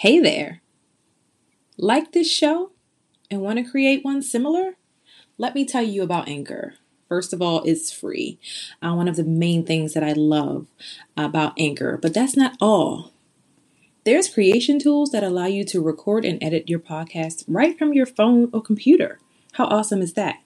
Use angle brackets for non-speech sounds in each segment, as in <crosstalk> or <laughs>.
Hey there! Like this show and want to create one similar? Let me tell you about Anchor. First of all, it's free. Uh, one of the main things that I love about Anchor, but that's not all. There's creation tools that allow you to record and edit your podcast right from your phone or computer. How awesome is that?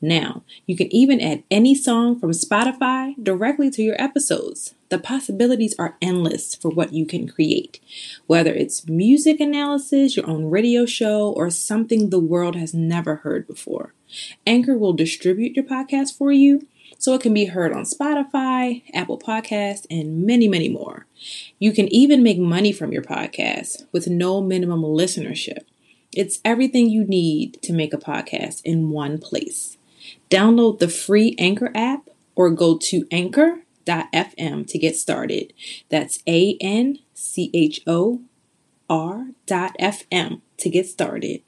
Now, you can even add any song from Spotify directly to your episodes. The possibilities are endless for what you can create. Whether it's music analysis, your own radio show, or something the world has never heard before. Anchor will distribute your podcast for you so it can be heard on Spotify, Apple Podcasts, and many, many more. You can even make money from your podcast with no minimum listenership. It's everything you need to make a podcast in one place. Download the free Anchor app or go to anchor.fm to get started. That's A N C H O R dot FM to get started.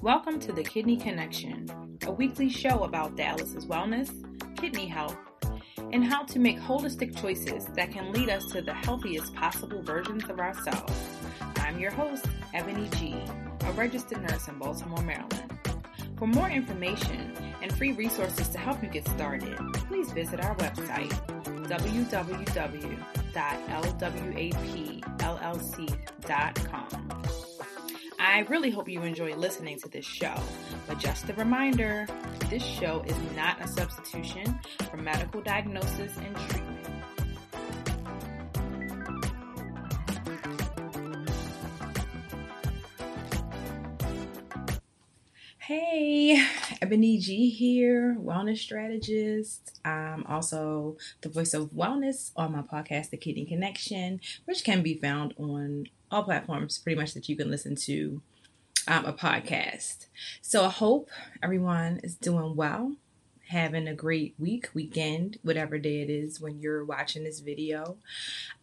Welcome to the Kidney Connection, a weekly show about Dallas's wellness, kidney health, and how to make holistic choices that can lead us to the healthiest possible versions of ourselves. I'm your host, Ebony G, a registered nurse in Baltimore, Maryland. For more information and free resources to help you get started, please visit our website, www.lwapllc.com. I really hope you enjoy listening to this show. But just a reminder this show is not a substitution for medical diagnosis and treatment. Hey, Ebony G here, wellness strategist. I'm also the voice of wellness on my podcast, The Kidney Connection, which can be found on all platforms pretty much that you can listen to um, a podcast. So I hope everyone is doing well, having a great week, weekend, whatever day it is when you're watching this video.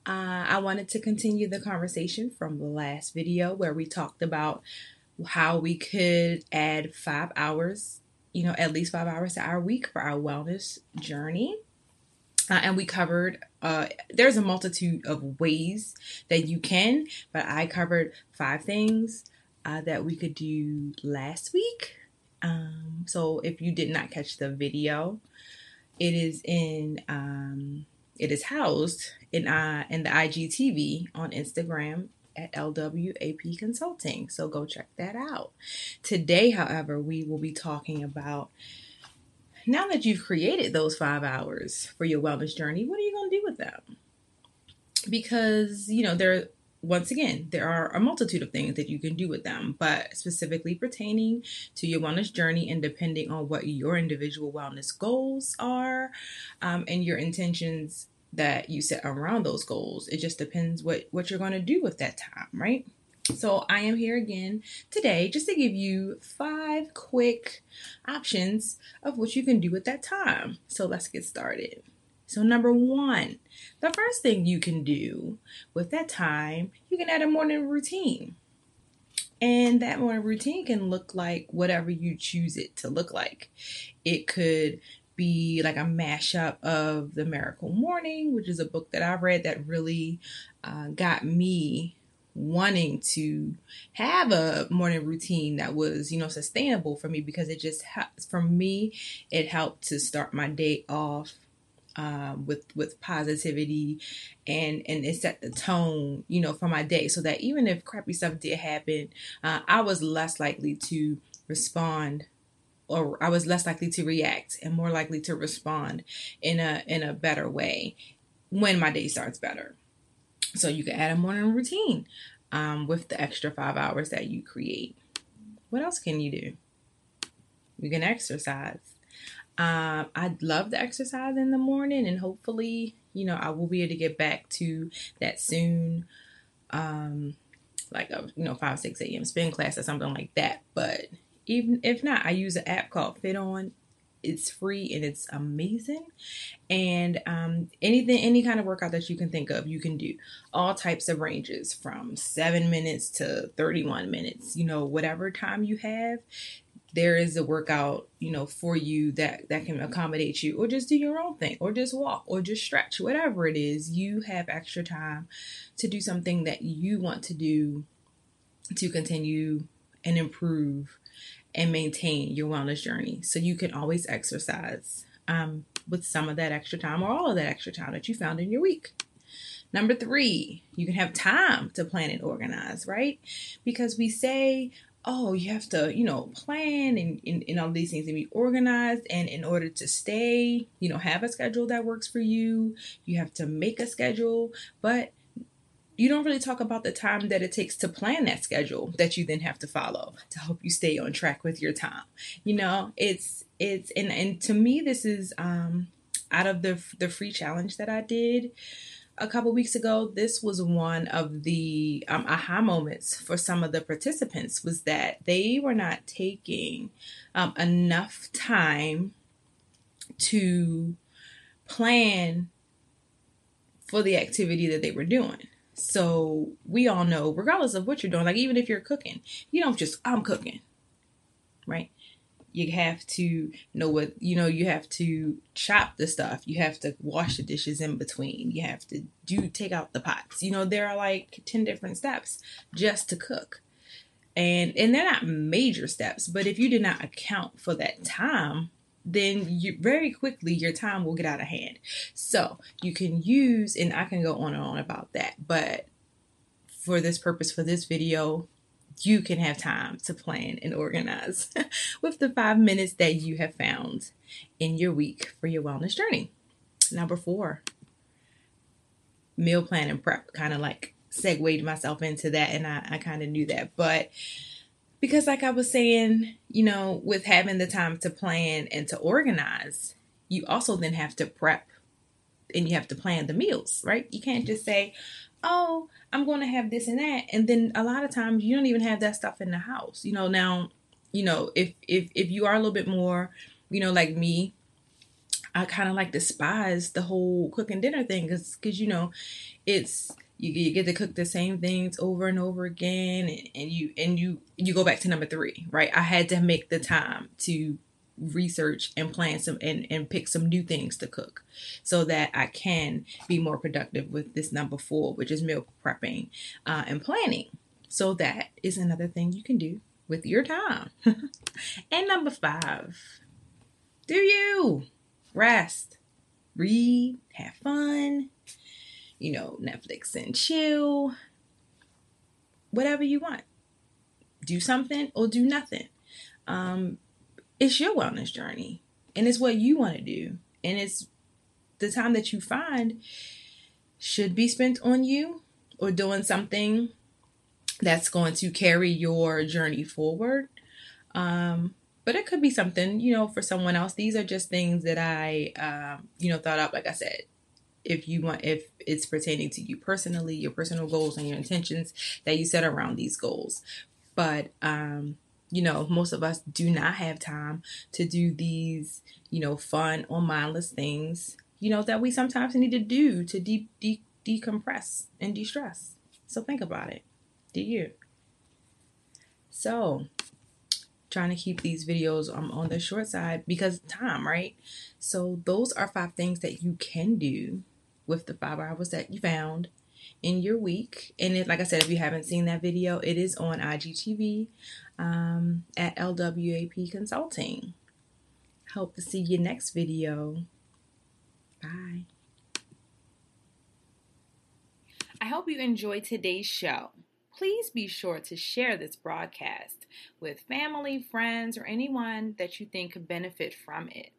Uh, I wanted to continue the conversation from the last video where we talked about how we could add five hours, you know, at least five hours to our week for our wellness journey. Uh, and we covered uh, there's a multitude of ways that you can but i covered five things uh, that we could do last week um, so if you did not catch the video it is in um, it is housed in uh, in the igtv on instagram at LWAP Consulting. So go check that out. Today, however, we will be talking about now that you've created those five hours for your wellness journey, what are you going to do with them? Because, you know, there, once again, there are a multitude of things that you can do with them, but specifically pertaining to your wellness journey and depending on what your individual wellness goals are um, and your intentions that you set around those goals. It just depends what, what you're going to do with that time, right? So, I am here again today just to give you five quick options of what you can do at that time. So, let's get started. So, number one, the first thing you can do with that time, you can add a morning routine. And that morning routine can look like whatever you choose it to look like. It could be like a mashup of The Miracle Morning, which is a book that I read that really uh, got me wanting to have a morning routine that was you know sustainable for me because it just for me it helped to start my day off um, with with positivity and and it set the tone you know for my day so that even if crappy stuff did happen uh, i was less likely to respond or i was less likely to react and more likely to respond in a in a better way when my day starts better so you can add a morning routine um, with the extra five hours that you create. What else can you do? You can exercise. Um, I love the exercise in the morning, and hopefully, you know, I will be able to get back to that soon. Um, like a you know five six a.m. spin class or something like that. But even if not, I use an app called FitOn it's free and it's amazing. And um, anything any kind of workout that you can think of you can do. All types of ranges from seven minutes to 31 minutes you know whatever time you have there is a workout, you know, for you that that can accommodate you or just do your own thing or just walk or just stretch, whatever it is, you have extra time to do something that you want to do to continue and improve and maintain your wellness journey. So you can always exercise um, with some of that extra time or all of that extra time that you found in your week. Number three, you can have time to plan and organize, right? Because we say, oh, you have to, you know, plan and, and, and, all these things and be organized. And in order to stay, you know, have a schedule that works for you, you have to make a schedule. But you don't really talk about the time that it takes to plan that schedule that you then have to follow to help you stay on track with your time. You know, it's it's and and to me this is um out of the the free challenge that I did a couple weeks ago, this was one of the um, aha moments for some of the participants was that they were not taking um, enough time to plan for the activity that they were doing. So we all know, regardless of what you're doing, like even if you're cooking, you don't just, I'm cooking, right? you have to know what you know you have to chop the stuff. You have to wash the dishes in between. You have to do take out the pots. You know there are like 10 different steps just to cook. And and they're not major steps but if you did not account for that time then you very quickly your time will get out of hand so you can use and i can go on and on about that but for this purpose for this video you can have time to plan and organize <laughs> with the five minutes that you have found in your week for your wellness journey. Number four, meal plan and prep. Kind of like segued myself into that, and I, I kind of knew that. But because, like I was saying, you know, with having the time to plan and to organize, you also then have to prep and you have to plan the meals, right? You can't just say, oh, I'm going to have this and that. And then a lot of times you don't even have that stuff in the house. You know, now, you know, if if if you are a little bit more, you know, like me, I kind of like despise the whole cooking dinner thing cuz cuz you know, it's you, you get to cook the same things over and over again and, and you and you you go back to number 3, right? I had to make the time to research and plan some and, and pick some new things to cook so that I can be more productive with this number four, which is meal prepping uh, and planning. So that is another thing you can do with your time. <laughs> and number five, do you rest, read, have fun, you know, Netflix and chill, whatever you want. Do something or do nothing. Um, it's your wellness journey and it's what you want to do. And it's the time that you find should be spent on you or doing something that's going to carry your journey forward. Um, but it could be something, you know, for someone else. These are just things that I, um, you know, thought up. Like I said, if you want, if it's pertaining to you personally, your personal goals and your intentions that you set around these goals. But um, you know, most of us do not have time to do these, you know, fun or mindless things, you know, that we sometimes need to do to de- de- decompress and de stress. So think about it. Do you? So, trying to keep these videos um, on the short side because time, right? So, those are five things that you can do with the five hours that you found in your week. And like I said, if you haven't seen that video, it is on IGTV um, at LWAP Consulting. Hope to see you next video. Bye. I hope you enjoyed today's show. Please be sure to share this broadcast with family, friends, or anyone that you think could benefit from it.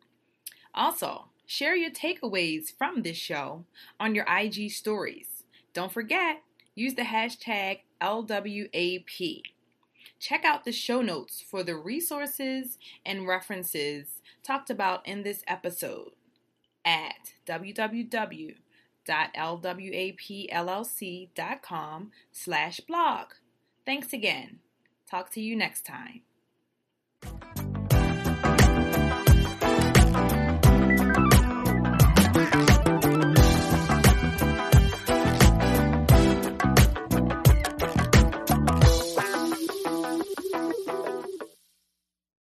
Also, share your takeaways from this show on your IG stories. Don't forget, use the hashtag LWAP. Check out the show notes for the resources and references talked about in this episode at www.lwapllc.com slash blog. Thanks again. Talk to you next time.